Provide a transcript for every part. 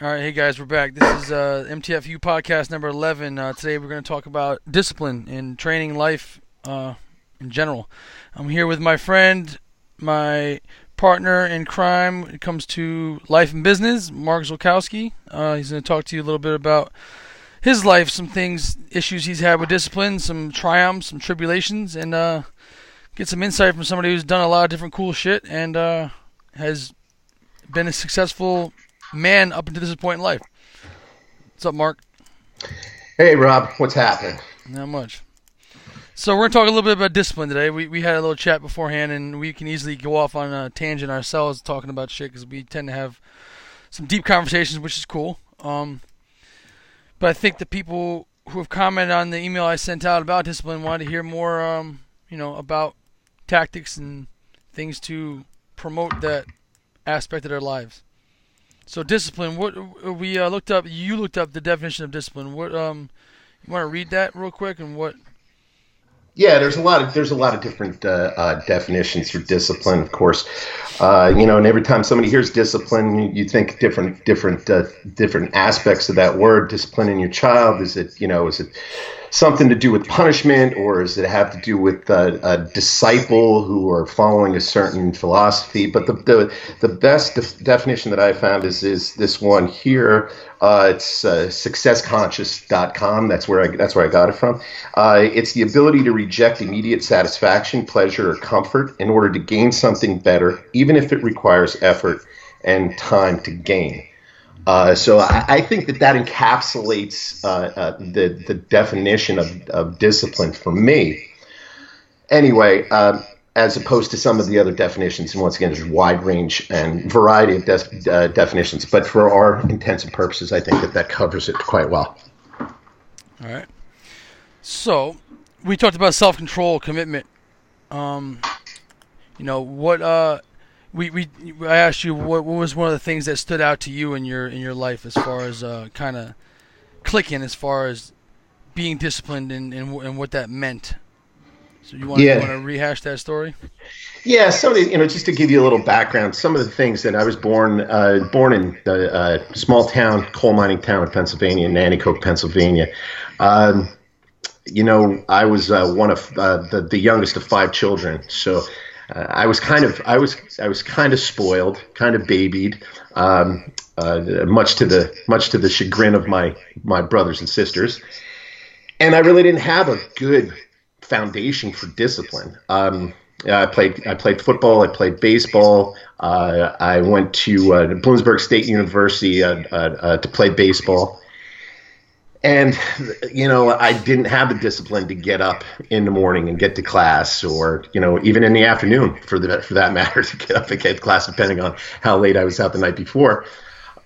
All right, hey guys, we're back. This is uh, MTFU podcast number 11. Uh, today we're going to talk about discipline in training life uh, in general. I'm here with my friend, my partner in crime when it comes to life and business, Mark Ziolkowski. Uh, he's going to talk to you a little bit about his life, some things, issues he's had with discipline, some triumphs, some tribulations, and uh, get some insight from somebody who's done a lot of different cool shit and uh, has been a successful man up until this point in life. What's up, Mark? Hey, Rob. What's happening? Not much. So we're gonna talk a little bit about discipline today. We we had a little chat beforehand, and we can easily go off on a tangent ourselves talking about shit because we tend to have some deep conversations, which is cool. Um, but I think the people who have commented on the email I sent out about discipline wanted to hear more, um, you know, about tactics and things to promote that aspect of their lives. So discipline. What we uh, looked up. You looked up the definition of discipline. What um, you want to read that real quick and what? Yeah, there's a lot of there's a lot of different uh, uh, definitions for discipline, of course. Uh, you know, and every time somebody hears discipline, you, you think different different uh, different aspects of that word. Disciplining your child is it you know is it something to do with punishment, or does it have to do with a disciple who are following a certain philosophy? But the the, the best def- definition that I found is is this one here. Uh, it's uh, successconscious.com. That's where I that's where I got it from. Uh, it's the ability to reject immediate satisfaction, pleasure, or comfort in order to gain something better, even if it requires effort and time to gain. Uh, so I, I, think that that encapsulates uh, uh, the the definition of, of discipline for me. Anyway, um, as opposed to some of the other definitions, and once again, there's wide range and variety of de- uh, definitions. But for our intents and purposes, I think that that covers it quite well. All right. So we talked about self control, commitment. Um, you know what? We, we I asked you what, what was one of the things that stood out to you in your in your life as far as uh, kind of clicking as far as being disciplined and, and, and what that meant. So you want, yeah. to rehash that story? Yeah, some of the, you know, just to give you a little background, some of the things that I was born uh, born in the uh, small town, coal mining town of Pennsylvania, Nanticoke, Pennsylvania. Um, you know, I was uh, one of uh, the the youngest of five children, so uh, I was kind of I was I was kind of spoiled, kind of babied, um, uh, much to the much to the chagrin of my my brothers and sisters, and I really didn't have a good foundation for discipline. Um, I played I played football, I played baseball. Uh, I went to uh, Bloomsburg State University uh, uh, to play baseball and you know i didn't have the discipline to get up in the morning and get to class or you know even in the afternoon for the for that matter to get up and get to class depending on how late i was out the night before.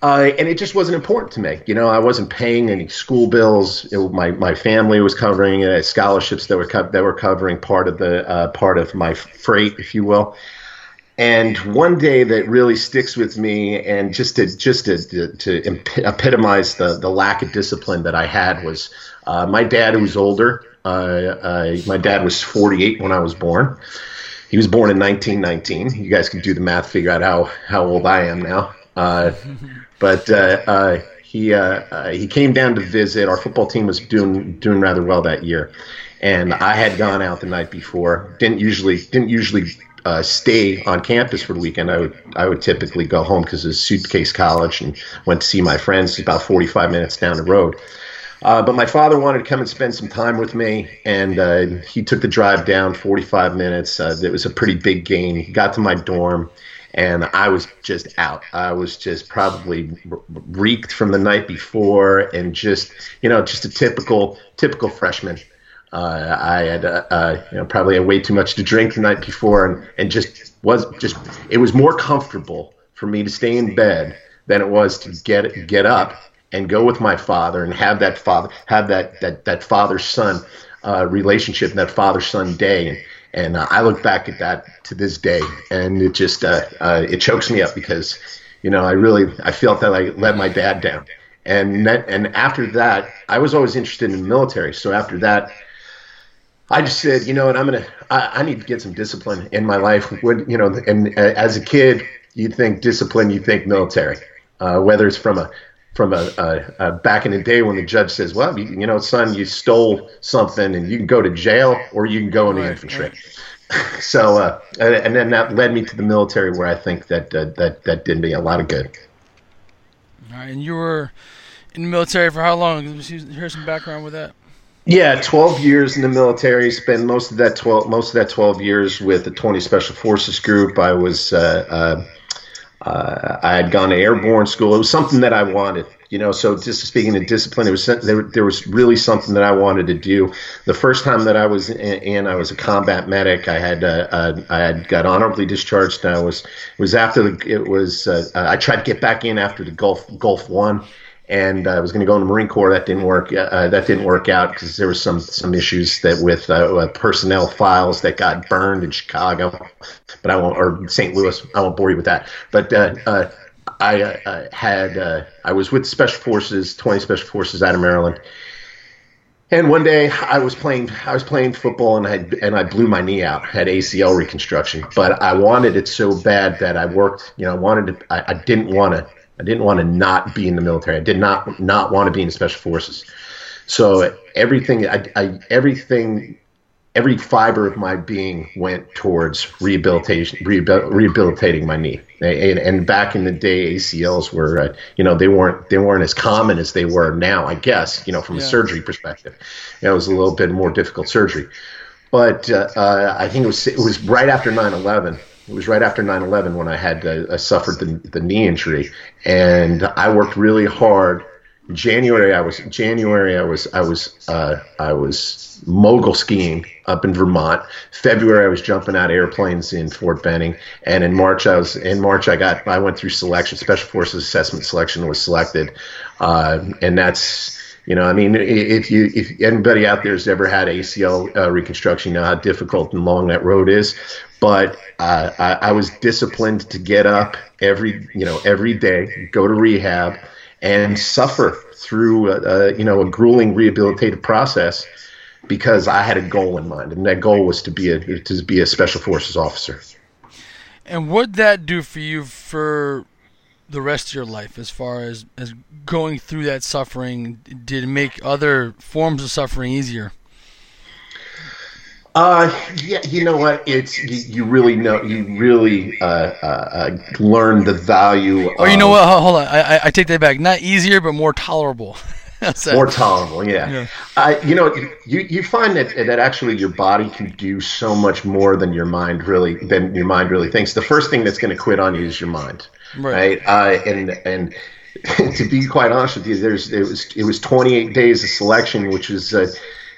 Uh, and it just wasn't important to me. You know i wasn't paying any school bills. It, my, my family was covering uh, scholarships that were co- that were covering part of the uh, part of my freight if you will and one day that really sticks with me, and just to just to, to, to epitomize the, the lack of discipline that I had was uh, my dad, who was older. Uh, uh, my dad was 48 when I was born. He was born in 1919. You guys can do the math, figure out how how old I am now. Uh, but uh, he he came down to visit. Our football team was doing doing rather well that year, and I had gone out the night before. Didn't usually didn't usually uh, stay on campus for the weekend, I would I would typically go home because it's suitcase college and went to see my friends about 45 minutes down the road. Uh, but my father wanted to come and spend some time with me, and uh, he took the drive down 45 minutes. Uh, it was a pretty big gain. He got to my dorm, and I was just out. I was just probably reeked from the night before, and just you know, just a typical typical freshman. Uh, I had uh, uh, you know, probably had way too much to drink the night before, and, and just was just it was more comfortable for me to stay in bed than it was to get get up and go with my father and have that father have that that that father son uh, relationship and that father son day. And, and uh, I look back at that to this day, and it just uh, it chokes me up because you know I really I felt that I let my dad down. And that, and after that, I was always interested in the military. So after that, I just said, you know what, I'm gonna, I, I need to get some discipline in my life. Would you know? And uh, as a kid, you think discipline, you think military, uh, whether it's from a from a, a, a, back in the day when the judge says, "Well, you, you, know, son, you stole something, and you can go to jail or you can go in the infantry." So, uh, and then that led me to the military, where I think that uh, that that did me a lot of good. All right, and you were in the military for how long? Here's some background with that. Yeah, 12 years in the military. Spent most of that 12 most of that 12 years with the 20 Special Forces Group. I was uh, uh, uh, I had gone to airborne school. It was something that I wanted, you know. So just speaking of discipline, it was there, there was really something that I wanted to do. The first time that I was in, I was a combat medic. I had uh, uh, I had got honorably discharged. And I was it was after the it was uh, I tried to get back in after the Gulf Gulf One and uh, I was going to go in the Marine Corps. That didn't work. Uh, that didn't work out because there was some some issues that with uh, uh, personnel files that got burned in Chicago, but I won't or St. Louis. I won't bore you with that. But uh, uh, I had I was with Special Forces, 20 Special Forces out of Maryland. And one day I was playing I was playing football and I and I blew my knee out. had ACL reconstruction, but I wanted it so bad that I worked. You know, I wanted to. I, I didn't want to I didn't want to not be in the military. I did not not want to be in the special forces. So everything, I, I everything, every fiber of my being went towards rehabilitation, rehabilitating my knee. And, and, back in the day, ACLs were, uh, you know, they weren't they weren't as common as they were now. I guess, you know, from yeah. a surgery perspective, you know, it was a little bit more difficult surgery. But uh, uh, I think it was it was right after 9/11 it was right after 9/11 when I had uh, suffered the, the knee injury, and I worked really hard. January I was January I was I was uh, I was mogul skiing up in Vermont. February I was jumping out airplanes in Fort Benning, and in March I was in March I got I went through selection, Special Forces Assessment Selection was selected, uh, and that's you know, I mean, if you if anybody out there has ever had ACL uh, reconstruction, you know how difficult and long that road is. But uh, I, I was disciplined to get up every you know every day, go to rehab, and suffer through a, you know a grueling rehabilitative process because I had a goal in mind, and that goal was to be a to be a special forces officer. And what that do for you for the rest of your life as far as as going through that suffering did it make other forms of suffering easier uh, yeah, you know what? It's you, you really know you really uh, uh, uh learn the value. Of Oh, you know what? Hold on, I, I take that back. Not easier, but more tolerable. more tolerable, yeah. yeah. I, you know, you you find that that actually your body can do so much more than your mind really than your mind really thinks. The first thing that's going to quit on you is your mind right? right? Uh, and and to be quite honest with you, there's it was it was 28 days of selection, which is uh,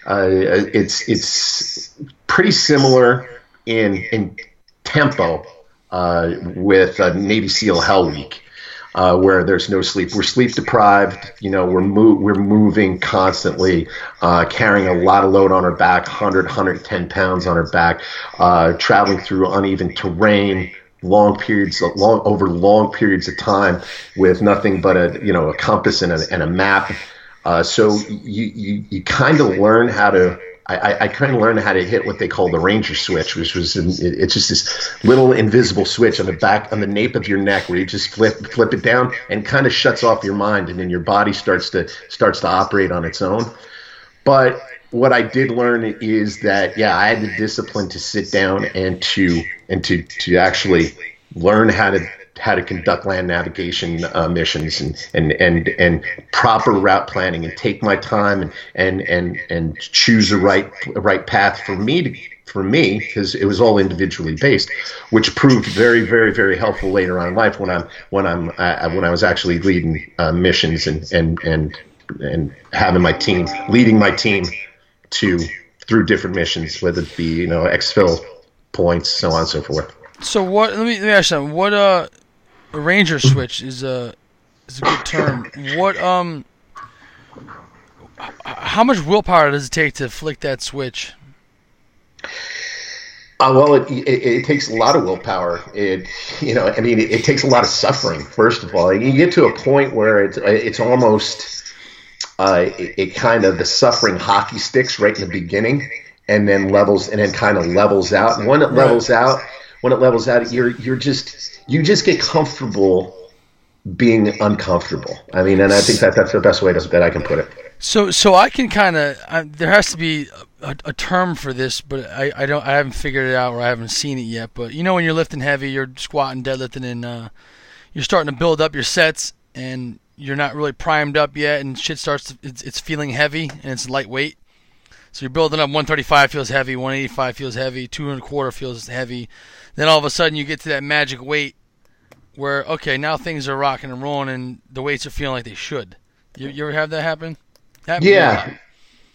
uh, it's it's pretty similar in in tempo uh, with Navy SEAL Hell Week. Uh, where there's no sleep. We're sleep deprived. You know, we're mo- we're moving constantly, uh, carrying a lot of load on our back, 100, 110 pounds on our back, uh, traveling through uneven terrain, long periods long over long periods of time with nothing but a you know a compass and a, and a map uh, so you you, you kind of learn how to I, I kind of learned how to hit what they call the ranger switch, which was it's just this little invisible switch on the back on the nape of your neck where you just flip flip it down and kind of shuts off your mind and then your body starts to starts to operate on its own. But what I did learn is that yeah, I had the discipline to sit down and to and to to actually learn how to how to conduct land navigation uh, missions and, and and and proper route planning and take my time and and and and choose the right right path for me to for me because it was all individually based, which proved very very very helpful later on in life when I'm when I'm uh, when I was actually leading uh, missions and and and and having my team leading my team to through different missions, whether it be you know exfil points, so on and so forth. So what? Let me let me ask you What uh, a ranger switch is a is a good term. What um, how much willpower does it take to flick that switch? Uh, well, it, it, it, takes a lot of willpower. It, you know, I mean, it, it, takes a lot of suffering. First of all, you get to a point where it's it's almost uh, it, it, kind of the suffering hockey sticks right in the beginning, and then levels, and then kind of levels out. And when it levels out, when it levels out, you're you're just you just get comfortable being uncomfortable. I mean, and I think that that's the best way to, that I can put it. So, so I can kind of there has to be a, a, term for this, but I, I don't I haven't figured it out or I haven't seen it yet. But you know, when you're lifting heavy, you're squatting, deadlifting, and uh, you're starting to build up your sets, and you're not really primed up yet, and shit starts to, it's, it's feeling heavy and it's lightweight. So you're building up 135 feels heavy, 185 feels heavy, two and a quarter feels heavy. Then all of a sudden you get to that magic weight where okay now things are rocking and rolling and the weights are feeling like they should. You, you ever have that happen? happen yeah,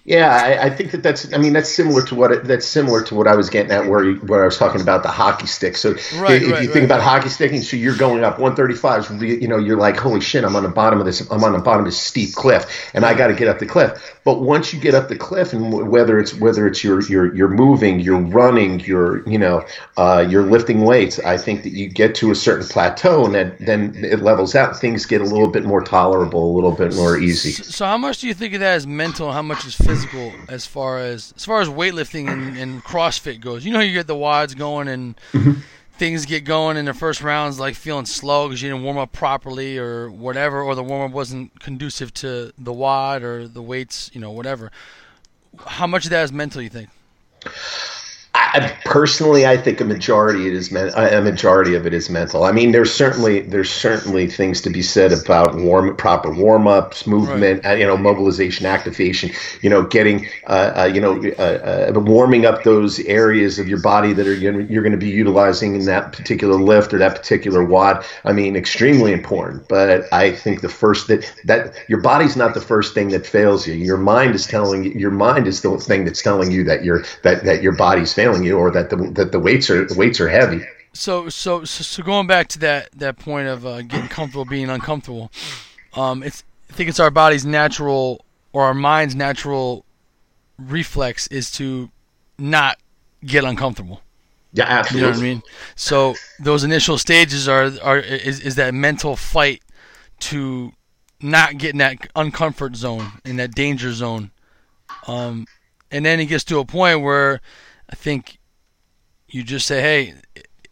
yeah, I, I, think that that's. I mean, that's similar to what it, that's similar to what I was getting at, where you, where I was talking about the hockey stick. So right, if right, you think right. about hockey sticking, so you're going up 135. You know, you're like, holy shit, I'm on the bottom of this. I'm on the bottom of this steep cliff, and I got to get up the cliff. But once you get up the cliff, and whether it's whether it's you're you're you're moving, you're running, you're you know, uh, you're lifting weights, I think that you get to a certain plateau, and then then it levels out. Things get a little bit more tolerable, a little bit more easy. So, so how much do you think of that as mental? How much is physical? Physical as far as as far as weightlifting and, and CrossFit goes. You know, you get the WODs going and mm-hmm. things get going in the first rounds, like feeling slow because you didn't warm up properly or whatever, or the warm up wasn't conducive to the WOD or the weights, you know, whatever. How much of that is mental? You think? I, personally, I think a majority it is men, a majority of it is mental. I mean, there's certainly there's certainly things to be said about warm proper warm ups, movement, right. you know, mobilization, activation. You know, getting uh, uh, you know uh, uh warming up those areas of your body that are you're going to be utilizing in that particular lift or that particular WOD. I mean, extremely important. But I think the first that that your body's not the first thing that fails you. Your mind is telling. Your mind is the thing that's telling you that your that that your body's failing failing you or that the that the weights are the weights are heavy. So so so, going back to that that point of uh, getting comfortable being uncomfortable, um, it's I think it's our body's natural or our mind's natural reflex is to not get uncomfortable. Yeah, absolutely. You know what I mean? So those initial stages are are is, is that mental fight to not get in that uncomfort zone in that danger zone. Um, and then it gets to a point where I think you just say, hey,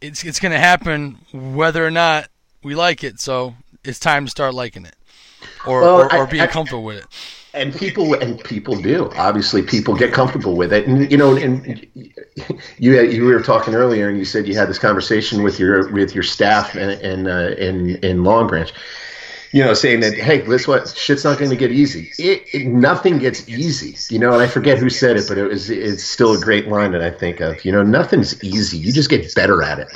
it's it's going to happen whether or not we like it. So it's time to start liking it, or well, or, or, I, being I, comfortable with it. And people and people do. Obviously, people get comfortable with it. And you know, and you you were talking earlier, and you said you had this conversation with your with your staff in in uh, in, in Long Branch you know, saying that, hey, guess what? Shit's not going to get easy. It, it, nothing gets easy, you know. And I forget who said it, but it was it's still a great line that I think of. You know, nothing's easy. You just get better at it.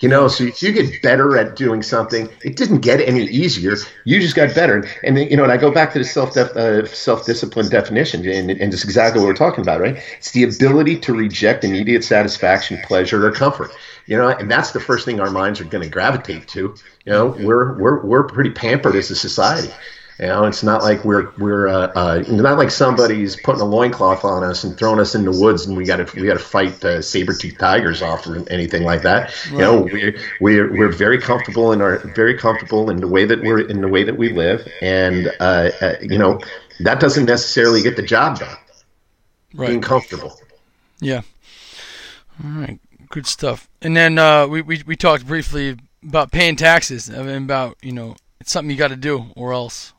You know, so if you get better at doing something, it didn't get any easier. You just got better. And then, you know, and I go back to the self uh, self discipline definition, and, and just exactly what we're talking about, right? It's the ability to reject immediate satisfaction, pleasure, or comfort you know, and that's the first thing our minds are going to gravitate to. You know, we're we're we're pretty pampered as a society. You know, it's not like we're we're uh, uh, not like somebody's putting a loincloth on us and throwing us in the woods and we got to we got to fight uh, saber tooth tigers off or anything like that. Right. You know, we we're we're very comfortable in our very comfortable in the way that we're in the way that we live, and uh, uh, you know that doesn't necessarily get the job done. Right. Being comfortable. Yeah. All right good stuff. And then uh, we, we we talked briefly about paying taxes. I mean, about you know it's something you got to do, or else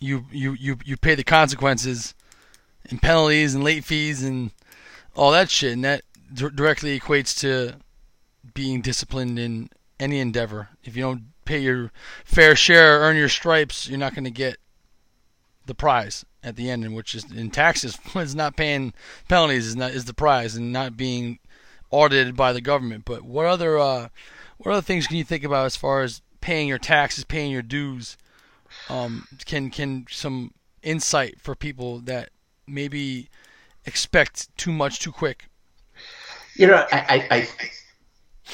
you you you you pay the consequences and penalties and late fees and all that shit, and that d- directly equates to being disciplined in any endeavor. If you don't pay your fair share, earn your stripes, you're not going to get the prize at the end, and which is in taxes is not paying penalties is not is the prize, and not being audited by the government. But what other uh, what other things can you think about as far as paying your taxes, paying your dues? Um, can can some insight for people that maybe expect too much too quick? You know, I, I,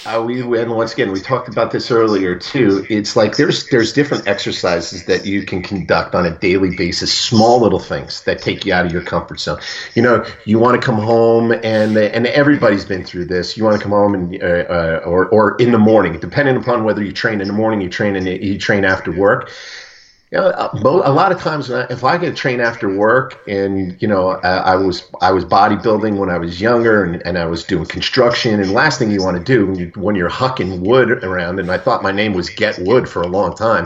uh, we and once again we talked about this earlier too. It's like there's there's different exercises that you can conduct on a daily basis, small little things that take you out of your comfort zone. You know, you want to come home and and everybody's been through this. You want to come home and uh, uh, or or in the morning, depending upon whether you train in the morning, you train in you train after work you know, a lot of times I, if I could train after work, and you know, I, I, was I was bodybuilding when I was younger, and, and I was doing construction. And last thing you want to do when, you, when you're hucking wood around, and I thought my name was Get Wood for a long time.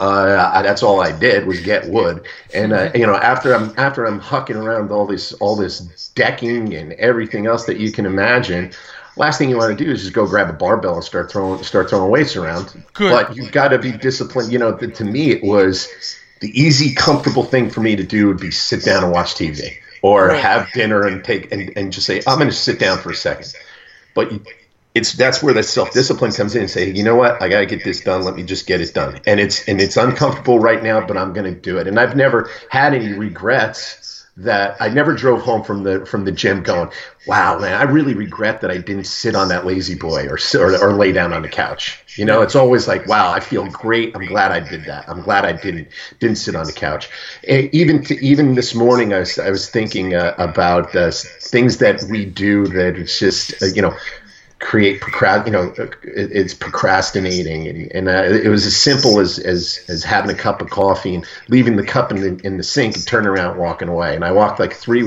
Uh, I, that's all I did was get wood. And uh, you know, after I'm after I'm hucking around all this all this decking and everything else that you can imagine last thing you want to do is just go grab a barbell and start throwing start throwing weights around. Good. But you've got to be disciplined. You know, the, to me, it was the easy, comfortable thing for me to do would be sit down and watch TV or right. have dinner and take and, and just say I'm going to sit down for a second. But it's that's where the self discipline comes in and say, you know what, I got to get this done. Let me just get it done. And it's and it's uncomfortable right now, but I'm going to do it. And I've never had any regrets that I never drove home from the from the gym going, wow, man, I really regret that I didn't sit on that lazy boy or or, or lay down on the couch. You know, it's always like, wow, I feel great. I'm glad I did that. I'm glad I didn't didn't sit on the couch. Even to, even this morning, I was I was thinking uh, about uh, things that we do that it's just uh, you know create procrast you know it's procrastinating. And, and uh, it was as simple as, as as having a cup of coffee and leaving the cup in the in the sink and turning around and walking away. And I walked like three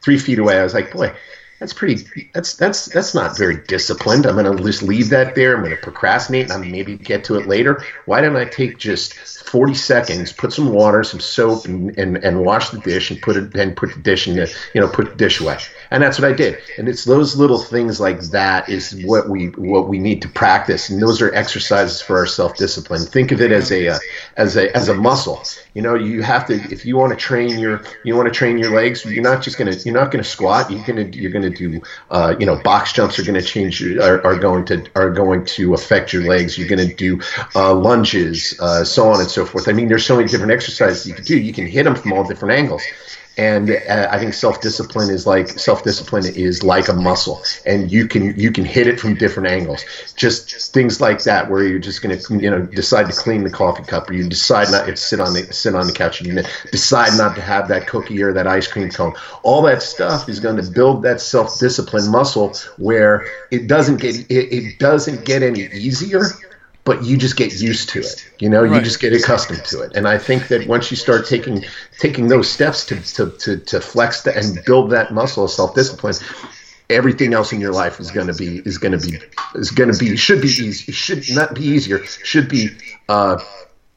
three feet away. I was like boy that's pretty that's that's that's not very disciplined. I'm going to just leave that there. I'm going to procrastinate and i'm maybe get to it later. Why don't i take just 40 seconds put some water some soap and, and, and wash the dish and put it and put the dish in the you know put the dish away. And that's what i did. And it's those little things like that is what we what we need to practice. And those are exercises for our self-discipline. Think of it as a uh, as a as a muscle you know, you have to if you want to train your you want to train your legs. You're not just gonna you're not gonna squat. You're gonna you're gonna do uh, you know box jumps are gonna change your, are, are going to are going to affect your legs. You're gonna do uh, lunges, uh, so on and so forth. I mean, there's so many different exercises you can do. You can hit them from all different angles and uh, I think self discipline is like self discipline is like a muscle, and you can you can hit it from different angles. Just things like that, where you're just going to you know decide to clean the coffee cup, or you decide not to sit on the sit on the couch, and you decide not to have that cookie or that ice cream cone. All that stuff is going to build that self discipline muscle, where it doesn't get it, it doesn't get any easier but you just get used to it. You know, right. you just get accustomed to it. And I think that once you start taking taking those steps to to to, to flex the, and build that muscle of self discipline, everything else in your life is going to be is going to be is going to be should be easy. Should not be easier. Should be uh,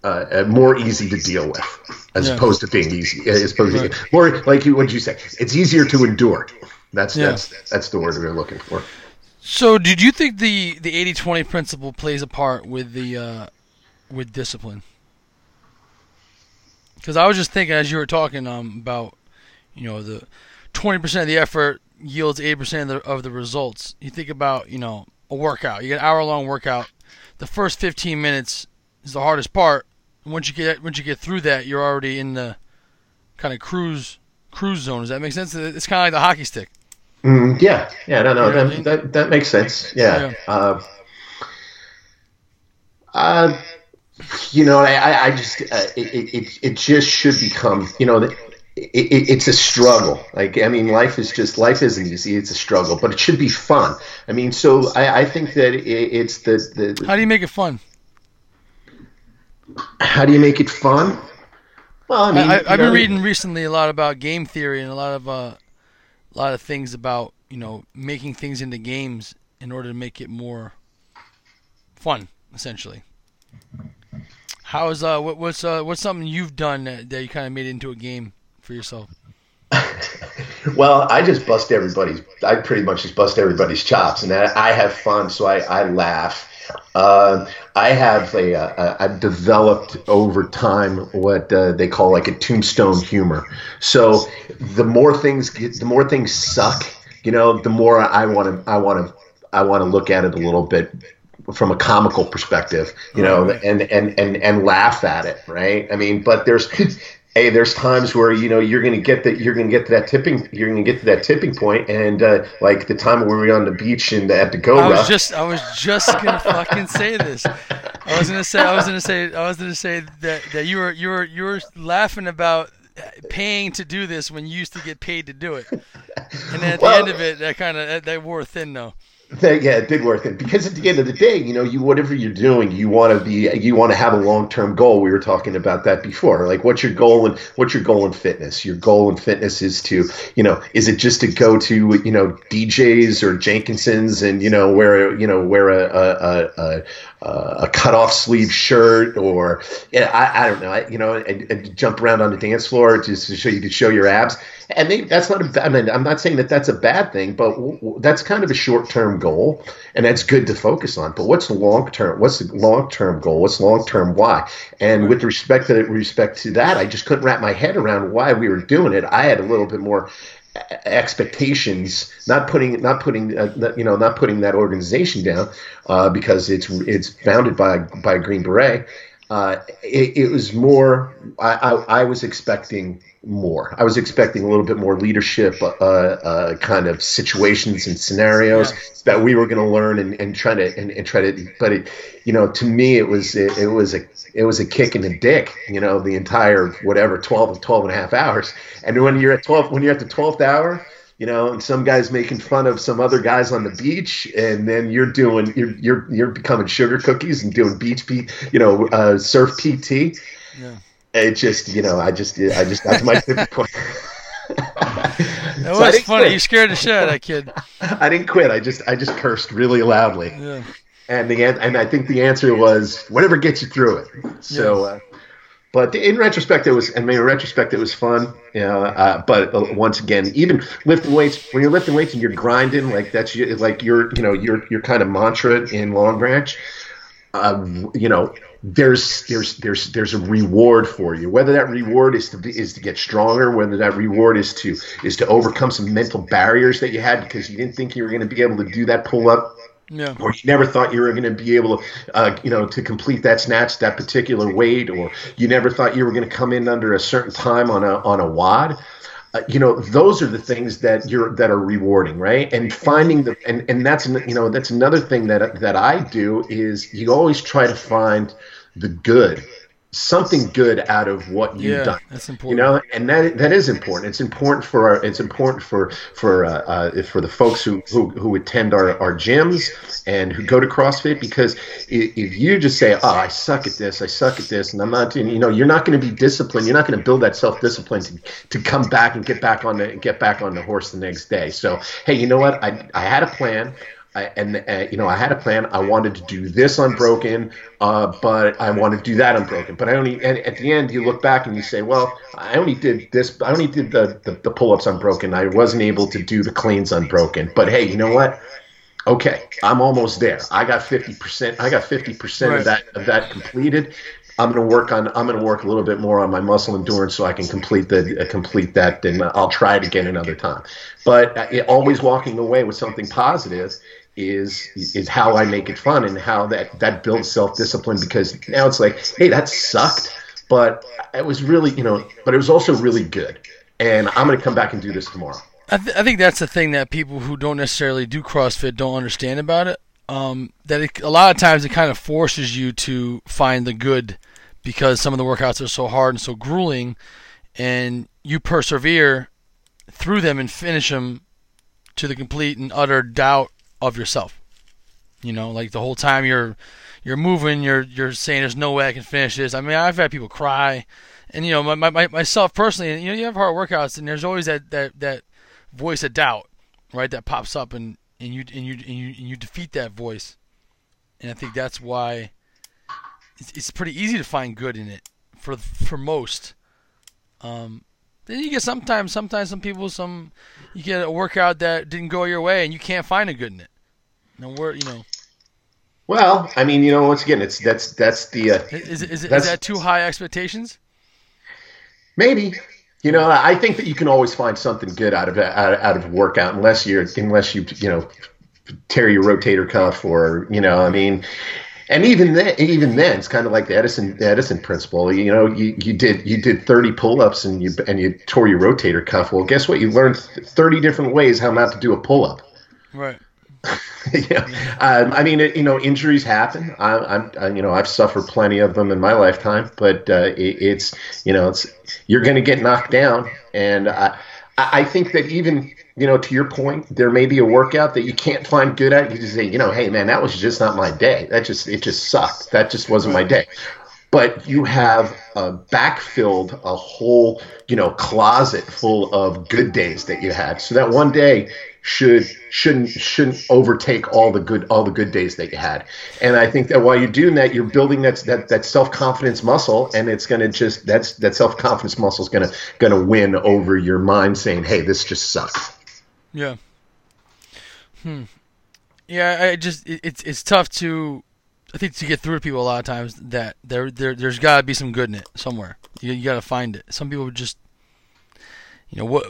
uh, more easy to deal with, as yeah. opposed to being easy. As opposed right. to more like what did you say? It's easier to endure. That's yeah. that's that's the word we're looking for. So, did you think the the 80-20 principle plays a part with the uh, with discipline? Because I was just thinking as you were talking um, about, you know, the twenty percent of the effort yields eighty percent of the, of the results. You think about, you know, a workout. You get an hour long workout. The first fifteen minutes is the hardest part. And once you get once you get through that, you're already in the kind of cruise cruise zone. Does that make sense? It's kind of like the hockey stick. Mm, yeah, yeah, no, no, that, that, that makes sense. Yeah. yeah. Uh, uh, you know, I, I just, uh, it, it, it just should become, you know, it, it, it's a struggle. Like, I mean, life is just, life isn't easy. It's a struggle, but it should be fun. I mean, so I, I think that it, it's the, the. How do you make it fun? How do you make it fun? Well, I mean, I, have been reading recently a lot about game theory and a lot of uh, a lot of things about you know making things into games in order to make it more fun, essentially. How is uh what, what's uh what's something you've done that, that you kind of made into a game for yourself? well, I just bust everybody's. I pretty much just bust everybody's chops, and I, I have fun, so I, I laugh. Uh, I have a, a I've developed over time what uh, they call like a tombstone humor. So the more things get, the more things suck, you know, the more I want to I want to I want to look at it a little bit from a comical perspective, you know, and, and, and, and laugh at it. Right. I mean, but there's, hey, there's times where you know you're going to get that you're going to get to that tipping you're going to get to that tipping point, and uh, like the time when we were on the beach and at the Go. I was just I was just gonna fucking say this. I was gonna say I was gonna say I was gonna say that that you were you were you were laughing about paying to do this when you used to get paid to do it, and then at well, the end of it, that kind of that wore thin though yeah, it did work. Because at the end of the day, you know, you whatever you're doing, you want to be, you want to have a long term goal. We were talking about that before. Like, what's your goal and what's your goal in fitness? Your goal in fitness is to, you know, is it just to go to, you know, DJs or Jenkinsons and you know wear, you know, wear a a, a, a, a cut off sleeve shirt or, yeah, I, I don't know, I, you know, and, and jump around on the dance floor just to show you to show your abs. And maybe that's not a. I mean, I'm not saying that that's a bad thing, but w- w- that's kind of a short term goal, and that's good to focus on. But what's the long term? What's the long term goal? What's long term why? And with respect to respect to that, I just couldn't wrap my head around why we were doing it. I had a little bit more expectations not putting not putting uh, you know not putting that organization down uh, because it's it's founded by by a green beret uh, it, it, was more I, I, I, was expecting more i was expecting a little bit more leadership uh, uh, kind of situations and scenarios yeah. that we were going to learn and, and try to and, and, try to but it you know to me it was it, it, was a it was a kick in the dick you know the entire whatever 12 12 and a half hours and when you're at 12 when you're at the 12th hour you know, and some guys making fun of some other guys on the beach, and then you're doing you're you're you're becoming sugar cookies and doing beach P, you know, uh, surf PT. Yeah. It just you know I just I just got to my tipping point. That so was funny. Quit. You scared the shit out of that kid. I didn't quit. I just I just cursed really loudly. Yeah. And the end, and I think the answer was whatever gets you through it. So. Uh, but in retrospect, it was. I mean, in retrospect, it was fun. You know, uh, but uh, once again, even lifting weights, when you're lifting weights and you're grinding, like that's like your, you know, your your kind of mantra in Long Branch. Uh, you know, there's there's there's there's a reward for you. Whether that reward is to be, is to get stronger, whether that reward is to is to overcome some mental barriers that you had because you didn't think you were going to be able to do that pull up yeah. Or you never thought you were going to be able to, uh, you know, to complete that snatch, that particular weight, or you never thought you were going to come in under a certain time on a on a WOD. Uh, you know, those are the things that you're that are rewarding, right? And finding the and and that's you know that's another thing that that I do is you always try to find the good something good out of what you've yeah, done. That's important. You know, and that that is important. It's important for our, it's important for for uh, uh, for the folks who, who who attend our, our gyms and who go to CrossFit because if, if you just say, "Oh, I suck at this. I suck at this," and I'm not, doing, you know, you're not going to be disciplined. You're not going to build that self discipline to, to come back and get back on the get back on the horse the next day. So, hey, you know what? I I had a plan. I, and uh, you know, I had a plan. I wanted to do this unbroken, uh, but I want to do that unbroken. But I only, and at the end, you look back and you say, well, I only did this. I only did the the, the pull ups unbroken. I wasn't able to do the cleans unbroken. But hey, you know what? Okay, I'm almost there. I got fifty percent. I got fifty percent of that of that completed. I'm going to work on. I'm going to work a little bit more on my muscle endurance so I can complete the uh, complete that, and I'll try it again another time. But uh, always walking away with something positive is is how I make it fun and how that that builds self discipline because now it's like, hey, that sucked, but it was really you know, but it was also really good, and I'm gonna come back and do this tomorrow. I, th- I think that's the thing that people who don't necessarily do CrossFit don't understand about it. Um, that it, a lot of times it kind of forces you to find the good because some of the workouts are so hard and so grueling, and you persevere through them and finish them to the complete and utter doubt of yourself. You know, like the whole time you're you're moving, you're you're saying there's no way I can finish this. I mean, I've had people cry, and you know, my, my myself personally, you know, you have hard workouts, and there's always that that that voice of doubt, right, that pops up, and and you and you and you and you defeat that voice, and I think that's why it's, it's pretty easy to find good in it for for most. Um, then you get sometimes, sometimes some people, some you get a workout that didn't go your way, and you can't find a good in it. And we're, you know. Well, I mean, you know, once again, it's that's that's the. Uh, is is, is that too high expectations? Maybe. You know, I think that you can always find something good out of out, out of workout, unless you're unless you you know tear your rotator cuff or you know, I mean, and even then, even then, it's kind of like the Edison the Edison principle. You know, you, you did you did thirty pull ups and you and you tore your rotator cuff. Well, guess what? You learned thirty different ways how not to do a pull up. Right. yeah, um, I mean, it, you know, injuries happen. I, am I, you know, I've suffered plenty of them in my lifetime, but uh, it, it's, you know, it's you're going to get knocked down, and I, I think that even you know, to your point, there may be a workout that you can't find good at. You just say, you know, hey man, that was just not my day. That just it just sucked. That just wasn't my day. But you have uh, backfilled a whole, you know, closet full of good days that you had. So that one day should shouldn't shouldn't overtake all the good all the good days that you had. And I think that while you're doing that, you're building that that, that self confidence muscle, and it's going to just that's that self confidence muscle is going to going to win over your mind saying, "Hey, this just sucks." Yeah. Hmm. Yeah, I just it, it's it's tough to I think to get through to people a lot of times that there there there's got to be some good in it somewhere. You you got to find it. Some people just you know what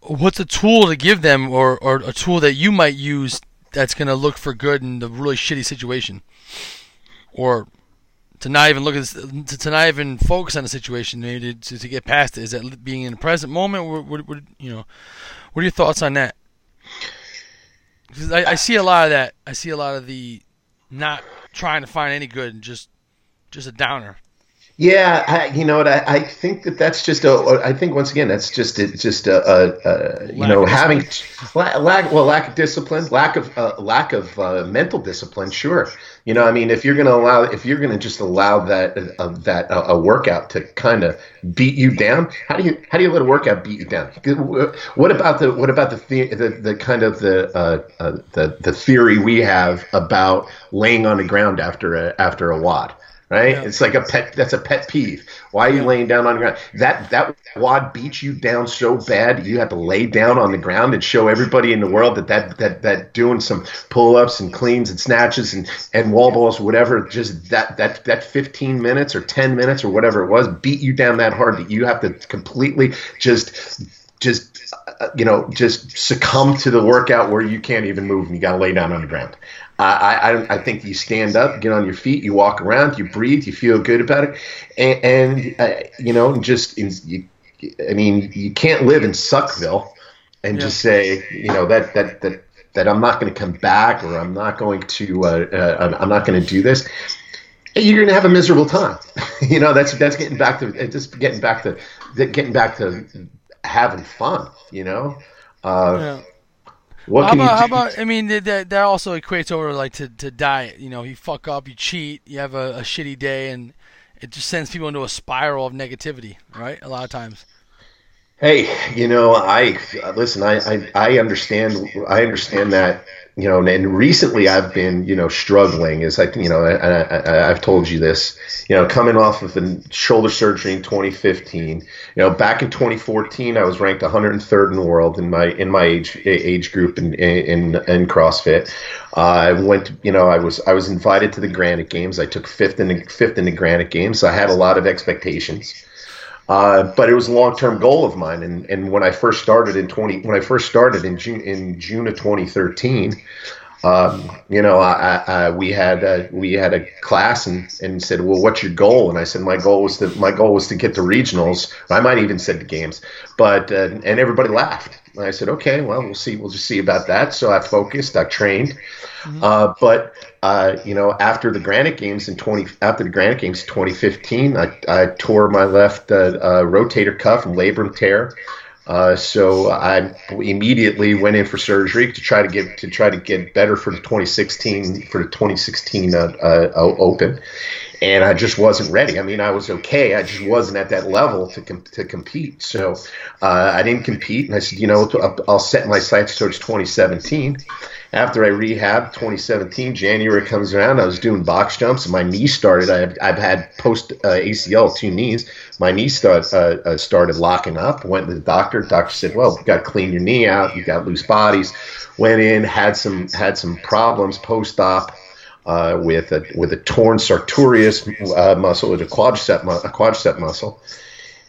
what's a tool to give them or or a tool that you might use that's going to look for good in the really shitty situation? Or to not even look at this, to, not even focus on the situation maybe to, to get past it. Is that being in the present moment? What, what, what you know what are your thoughts on that? I, I see a lot of that. I see a lot of the not trying to find any good and just just a downer yeah, I, you know what? I, I think that that's just a. I think once again, that's just a, just a, a, a you know having lack well lack of discipline, lack of uh, lack of uh, mental discipline. Sure, you know, I mean, if you're going to allow, if you're going to just allow that uh, that uh, a workout to kind of beat you down, how do you how do you let a workout beat you down? What about the what about the the, the, the kind of the uh, uh, the the theory we have about laying on the ground after a after a WOD? Right? Yeah. It's like a pet. That's a pet peeve. Why are you yeah. laying down on the ground? That that WOD beats you down so bad you have to lay down on the ground and show everybody in the world that that that, that doing some pull ups and cleans and snatches and and wall balls, whatever, just that that that 15 minutes or 10 minutes or whatever it was, beat you down that hard that you have to completely just just uh, you know just succumb to the workout where you can't even move and you got to lay down on the ground. I, I, I think you stand up, get on your feet, you walk around, you breathe, you feel good about it, and, and uh, you know, just you, I mean, you can't live in Suckville and yeah. just say, you know, that that that that I'm not going to come back or I'm not going to uh, uh, I'm not going to do this. You're going to have a miserable time. you know, that's that's getting back to just getting back to getting back to having fun. You know. Uh, yeah what how about, how about? I mean, that that also equates over like to, to diet. You know, you fuck up, you cheat, you have a, a shitty day, and it just sends people into a spiral of negativity. Right, a lot of times. Hey, you know, I listen. I, I, I understand. I understand that. You know, and recently I've been, you know, struggling. As I, you know, I, I've told you this. You know, coming off of the shoulder surgery in 2015. You know, back in 2014, I was ranked 103rd in the world in my in my age age group in in, in CrossFit. Uh, I went. You know, I was I was invited to the Granite Games. I took fifth in the fifth in the Granite Games. So I had a lot of expectations. Uh, but it was a long-term goal of mine, and, and when I first started in twenty, when I first started in June in June of 2013, um, you know, I, I, we had a, we had a class and, and said, well, what's your goal? And I said, my goal was to my goal was to get to regionals. I might even said the games, but uh, and everybody laughed. And I said, okay, well, we'll see. We'll just see about that. So I focused. I trained. Mm-hmm. Uh, but uh, you know, after the Granite Games in 20, after the Granite Games 2015, I, I tore my left uh, uh, rotator cuff and labrum tear. Uh, so I immediately went in for surgery to try to get to try to get better for the 2016 for the 2016 uh, uh, Open, and I just wasn't ready. I mean, I was okay. I just wasn't at that level to com- to compete. So uh, I didn't compete, and I said, you know, I'll set my sights towards 2017 after I rehab 2017, January comes around. I was doing box jumps, and my knee started. I've, I've had post uh, ACL two knees. My knee start, uh, uh, started locking up. Went to the doctor. Doctor said, "Well, you got to clean your knee out. You got loose bodies." Went in, had some had some problems post op. Uh, with a with a torn sartorius uh, muscle, with a quadricep mu- a quadricep muscle,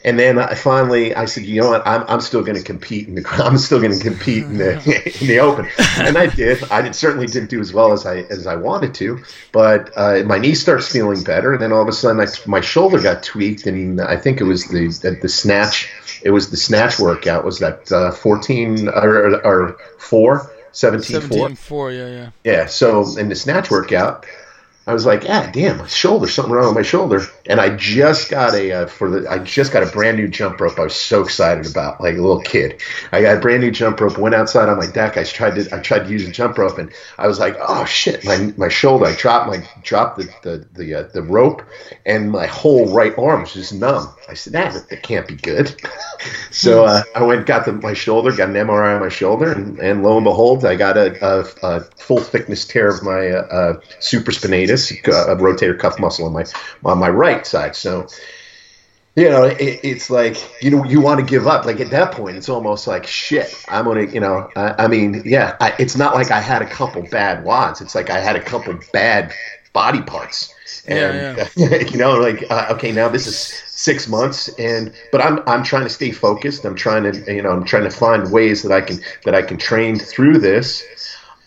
and then I finally, I said, you know what? I'm, I'm still going to compete in the. I'm still going to compete in the in the open, and I did. I did, certainly didn't do as well as I as I wanted to, but uh, my knee starts feeling better, and then all of a sudden, I, my shoulder got tweaked, and I think it was the the, the snatch. It was the snatch workout. Was that uh, 14 or, or four? 17, 17 4. 4, yeah, yeah. Yeah. So in the snatch workout, I was like, ah, damn, my shoulder, something wrong with my shoulder. And I just got a uh, for the I just got a brand new jump rope. I was so excited about, like a little kid. I got a brand new jump rope. Went outside on my deck. I tried to I tried to use a jump rope, and I was like, oh shit, my my shoulder. I dropped my dropped the the the, uh, the rope, and my whole right arm was just numb. I said, that that can't be good. so uh, I went got the, my shoulder, got an MRI on my shoulder, and, and lo and behold, I got a, a, a full thickness tear of my uh, uh, supraspinatus a rotator cuff muscle on my on my right side. So, you know, it, it's like you know you want to give up. Like at that point, it's almost like shit. I'm gonna, you know, I, I mean, yeah, I, it's not like I had a couple bad WODs. It's like I had a couple bad body parts. And yeah, yeah. you know, like uh, okay, now this is six months, and but I'm I'm trying to stay focused. I'm trying to you know I'm trying to find ways that I can that I can train through this.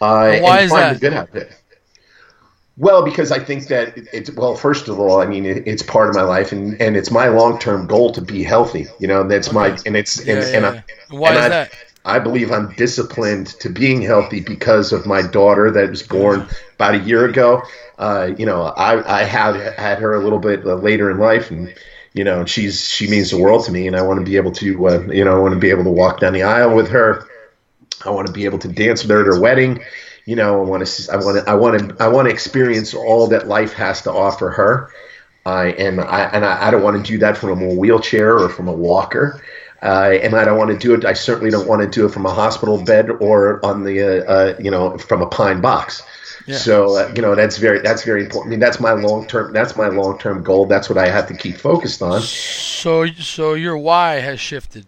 Uh, why and is that? The good out of it. Well, because I think that it's well. First of all, I mean it, it's part of my life, and, and it's my long term goal to be healthy. You know, that's okay. my and it's yeah, and, yeah, and, I, why and is I, that? I believe I'm disciplined to being healthy because of my daughter that was born about a year ago. Uh, you know, I I had had her a little bit uh, later in life, and you know, she's she means the world to me, and I want to be able to uh, you know I want to be able to walk down the aisle with her. I want to be able to dance with her at her wedding you know, I want to, I want to, I want to, I want to experience all that life has to offer her. Uh, and I and I, I don't want to do that from a wheelchair or from a walker. Uh, and I don't want to do it. I certainly don't want to do it from a hospital bed or on the, uh, uh you know, from a pine box. Yeah. So uh, you know that's very that's very important. I mean that's my long term that's my long term goal. That's what I have to keep focused on. So so your why has shifted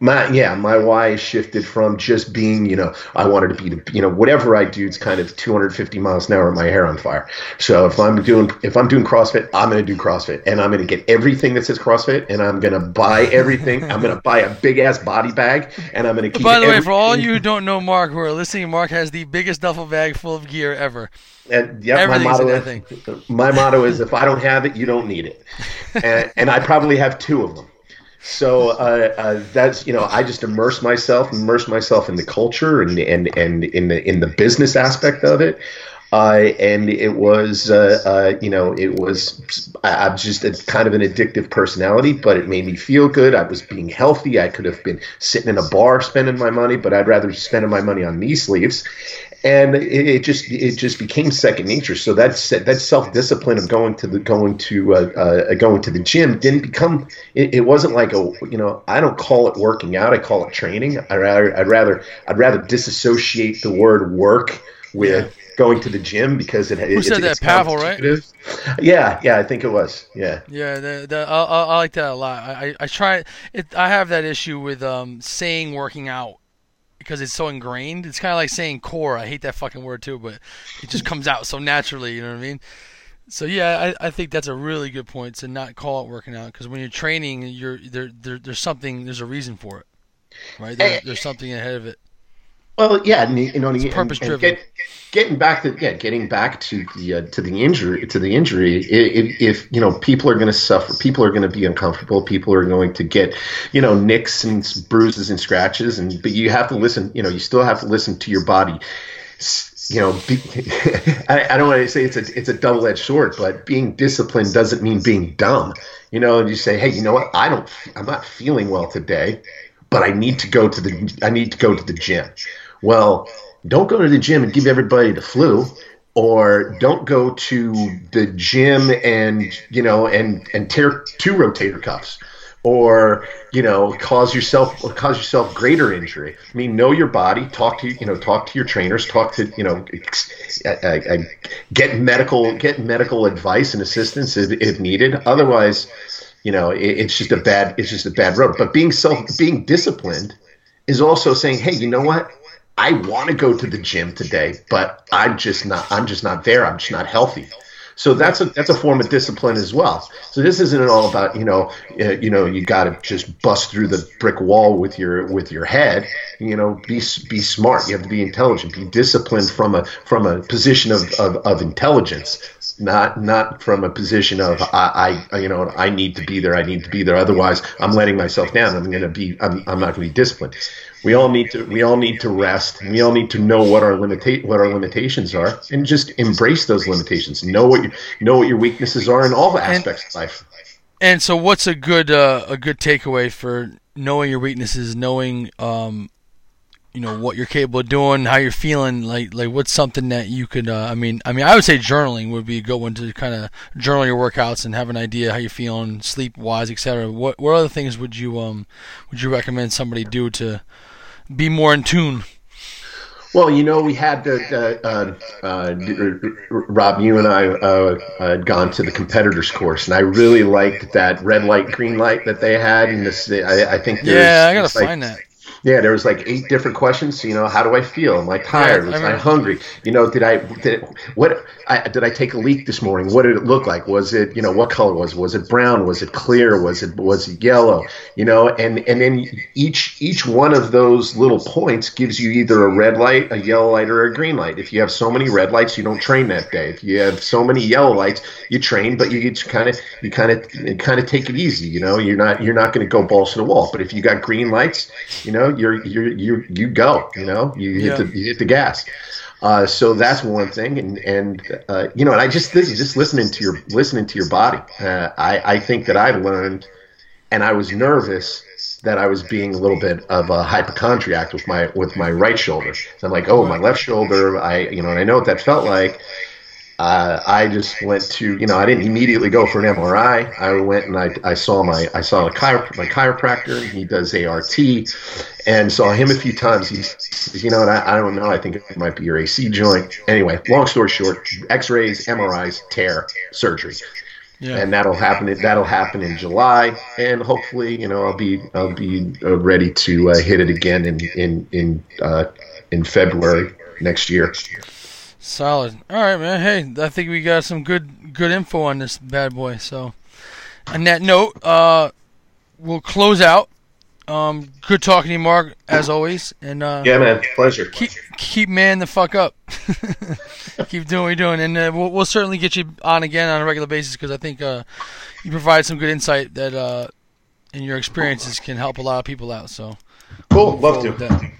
my yeah my why shifted from just being you know i wanted to be the you know whatever i do it's kind of 250 miles an hour my hair on fire. So if i'm doing if i'm doing crossfit i'm going to do crossfit and i'm going to get everything that says crossfit and i'm going to buy everything. I'm going to buy a big ass body bag and i'm going to keep by the way for all you who don't know mark who are listening mark has the biggest duffel bag full of gear ever. And yeah, my motto is my motto is if I don't have it, you don't need it, and, and I probably have two of them. So uh, uh, that's you know I just immerse myself, immerse myself in the culture and and and in the in the business aspect of it. Uh, and it was, uh, uh, you know, it was, I, am just a kind of an addictive personality, but it made me feel good. I was being healthy. I could have been sitting in a bar spending my money, but I'd rather be spending my money on knee sleeves and it, it, just it just became second nature. So that's that self discipline of going to the going to uh, uh, going to the gym didn't become. It, it, wasn't like a you know I don't call it working out. I call it training. I rather I'd rather I'd rather disassociate the word work with. Going to the gym because it. Who it, said that? Pavel, right? Yeah, yeah, I think it was. Yeah. Yeah, the, the, I, I like that a lot. I, I try it. I have that issue with um, saying working out because it's so ingrained. It's kind of like saying core. I hate that fucking word too, but it just comes out so naturally. You know what I mean? So yeah, I, I think that's a really good point to not call it working out because when you're training, you're there, there. There's something. There's a reason for it, right? There, eh, there's something ahead of it. Well, yeah, and, you know, purpose driven. Get, getting back to yeah, getting back to the uh, to the injury to the injury. If, if you know people are going to suffer, people are going to be uncomfortable. People are going to get you know nicks and bruises and scratches, and but you have to listen. You know, you still have to listen to your body. You know, be, I, I don't want to say it's a it's a double edged sword, but being disciplined doesn't mean being dumb. You know, and you say, hey, you know what? I don't. I'm not feeling well today, but I need to go to the I need to go to the gym well, don't go to the gym and give everybody the flu or don't go to the gym and you know and and tear two rotator cuffs or you know cause yourself cause yourself greater injury. I mean know your body talk to you know talk to your trainers talk to you know uh, uh, uh, get medical get medical advice and assistance if, if needed. Otherwise you know it, it's just a bad it's just a bad road. But being self being disciplined is also saying hey you know what I want to go to the gym today, but I'm just not. I'm just not there. I'm just not healthy. So that's a that's a form of discipline as well. So this isn't all about you know uh, you know you got to just bust through the brick wall with your with your head. You know, be be smart. You have to be intelligent. Be disciplined from a from a position of of, of intelligence. not not from a position of I, I you know I need to be there I need to be there otherwise I'm letting myself down I'm going to be I'm, I'm not going to be disciplined we all need to we all need to rest. We all need to know what our limita- what our limitations are and just embrace those limitations. Know what you know what your weaknesses are in all aspects and, of life. And so what's a good uh, a good takeaway for knowing your weaknesses knowing um, you know what you're capable of doing, how you're feeling, like like what's something that you could. Uh, I mean, I mean, I would say journaling would be a good one to kind of journal your workouts and have an idea how you're feeling, sleep wise, etc. What what other things would you um would you recommend somebody do to be more in tune? Well, you know, we had the, uh, uh, Rob, you and I uh, had gone to the competitors course, and I really liked that red light, green light that they had. And this, I, I think, yeah, I gotta find that yeah, there was like eight different questions. You know, how do I feel? Am I tired? Was I, I hungry? You know, did I did what? I, did I take a leak this morning? What did it look like? Was it you know what color was? It? Was it brown? Was it clear? Was it was it yellow? You know, and and then each each one of those little points gives you either a red light, a yellow light, or a green light. If you have so many red lights, you don't train that day. If you have so many yellow lights, you train, but you kind of you kind of kind of take it easy. You know, you're not you're not going to go balls to the wall. But if you got green lights, you know, you're you're you you go. You know, you hit yeah. the you hit the gas. Uh, so that's one thing, and and uh, you know, and I just just listening to your listening to your body. Uh, I I think that I've learned, and I was nervous that I was being a little bit of a hypochondriac with my with my right shoulder. So I'm like, oh, my left shoulder. I you know, and I know what that felt like uh, I just went to, you know, I didn't immediately go for an MRI. I went and I, I saw my, I saw a chiro, my chiropractor. He does ART, and saw him a few times. He's, you know, and I, I don't know. I think it might be your AC joint. Anyway, long story short, X-rays, MRIs, tear, surgery. Yeah. And that'll happen. That'll happen in July, and hopefully, you know, I'll be I'll be uh, ready to uh, hit it again in in in uh, in February next year. Solid. All right, man. Hey, I think we got some good good info on this bad boy. So, on that note, uh, we'll close out. Um, good talking to you, Mark, as always. And uh, yeah, man, pleasure. Keep keep man the fuck up. keep doing what you're doing, and uh, we'll we'll certainly get you on again on a regular basis because I think uh, you provide some good insight that uh, in your experiences can help a lot of people out. So, cool. Love to.